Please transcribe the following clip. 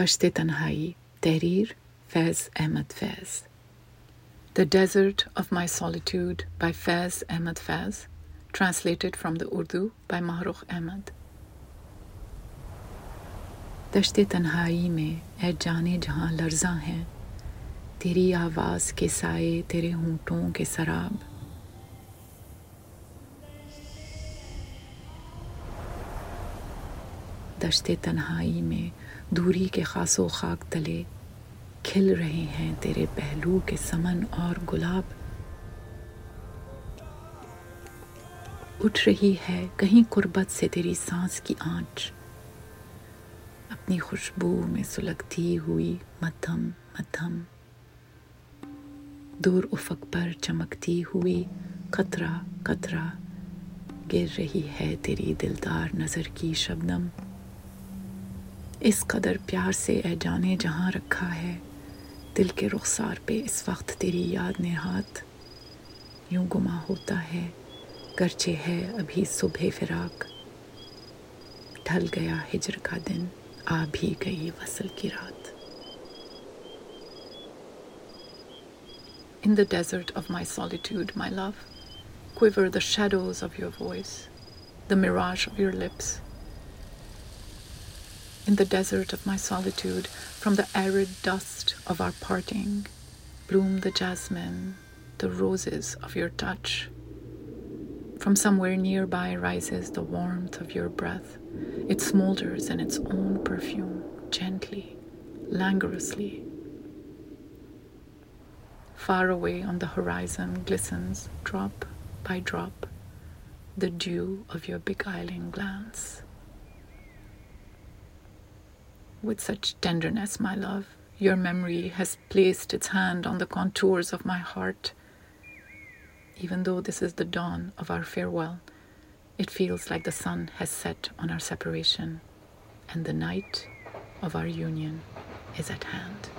Tanhai, Faiz Ahmed Faiz. The Desert of My Solitude by Faiz Ahmed Faiz, translated from the Urdu by Mahrukh Ahmed. दश्त तन्हाई में ऐ जाने जहाँ लर्जा हैं तेरी आवाज़ के साए तेरे होंठों के शराब دشت تنہائی میں دوری کے خاص و خاک تلے کھل رہے ہیں تیرے پہلو کے سمن اور گلاب۔ اٹھ رہی ہے کہیں قربت سے تیری سانس کی آنچ۔ اپنی خوشبو میں سلگتی ہوئی مدھم مدھم۔ دور افق پر چمکتی ہوئی قطرہ قطرہ گر رہی ہے تیری دلدار نظر کی شبنم۔ इस कदर प्यार से ए जाने जहाँ रखा है दिल के रुखसार पे इस वक्त तेरी याद ने हाथ। यूँ गुमा होता है गर्चे है अभी सुबह फिराक। ढल गया हिजर का दिन आ भी गई वसल की रात। In the desert of my solitude, my love, quiver the shadows of your voice, the mirage of your lips, in the desert of my solitude, from the arid dust of our parting, bloom the jasmine, the roses of your touch. From somewhere nearby rises the warmth of your breath. It smolders in its own perfume, gently, languorously. Far away on the horizon glistens, drop by drop, the dew of your beguiling glance with such tenderness, my love. Your memory has placed its hand on the contours of my heart. Even though this is the dawn of our farewell, it feels like the sun has set on our separation, and the night of our union is at hand.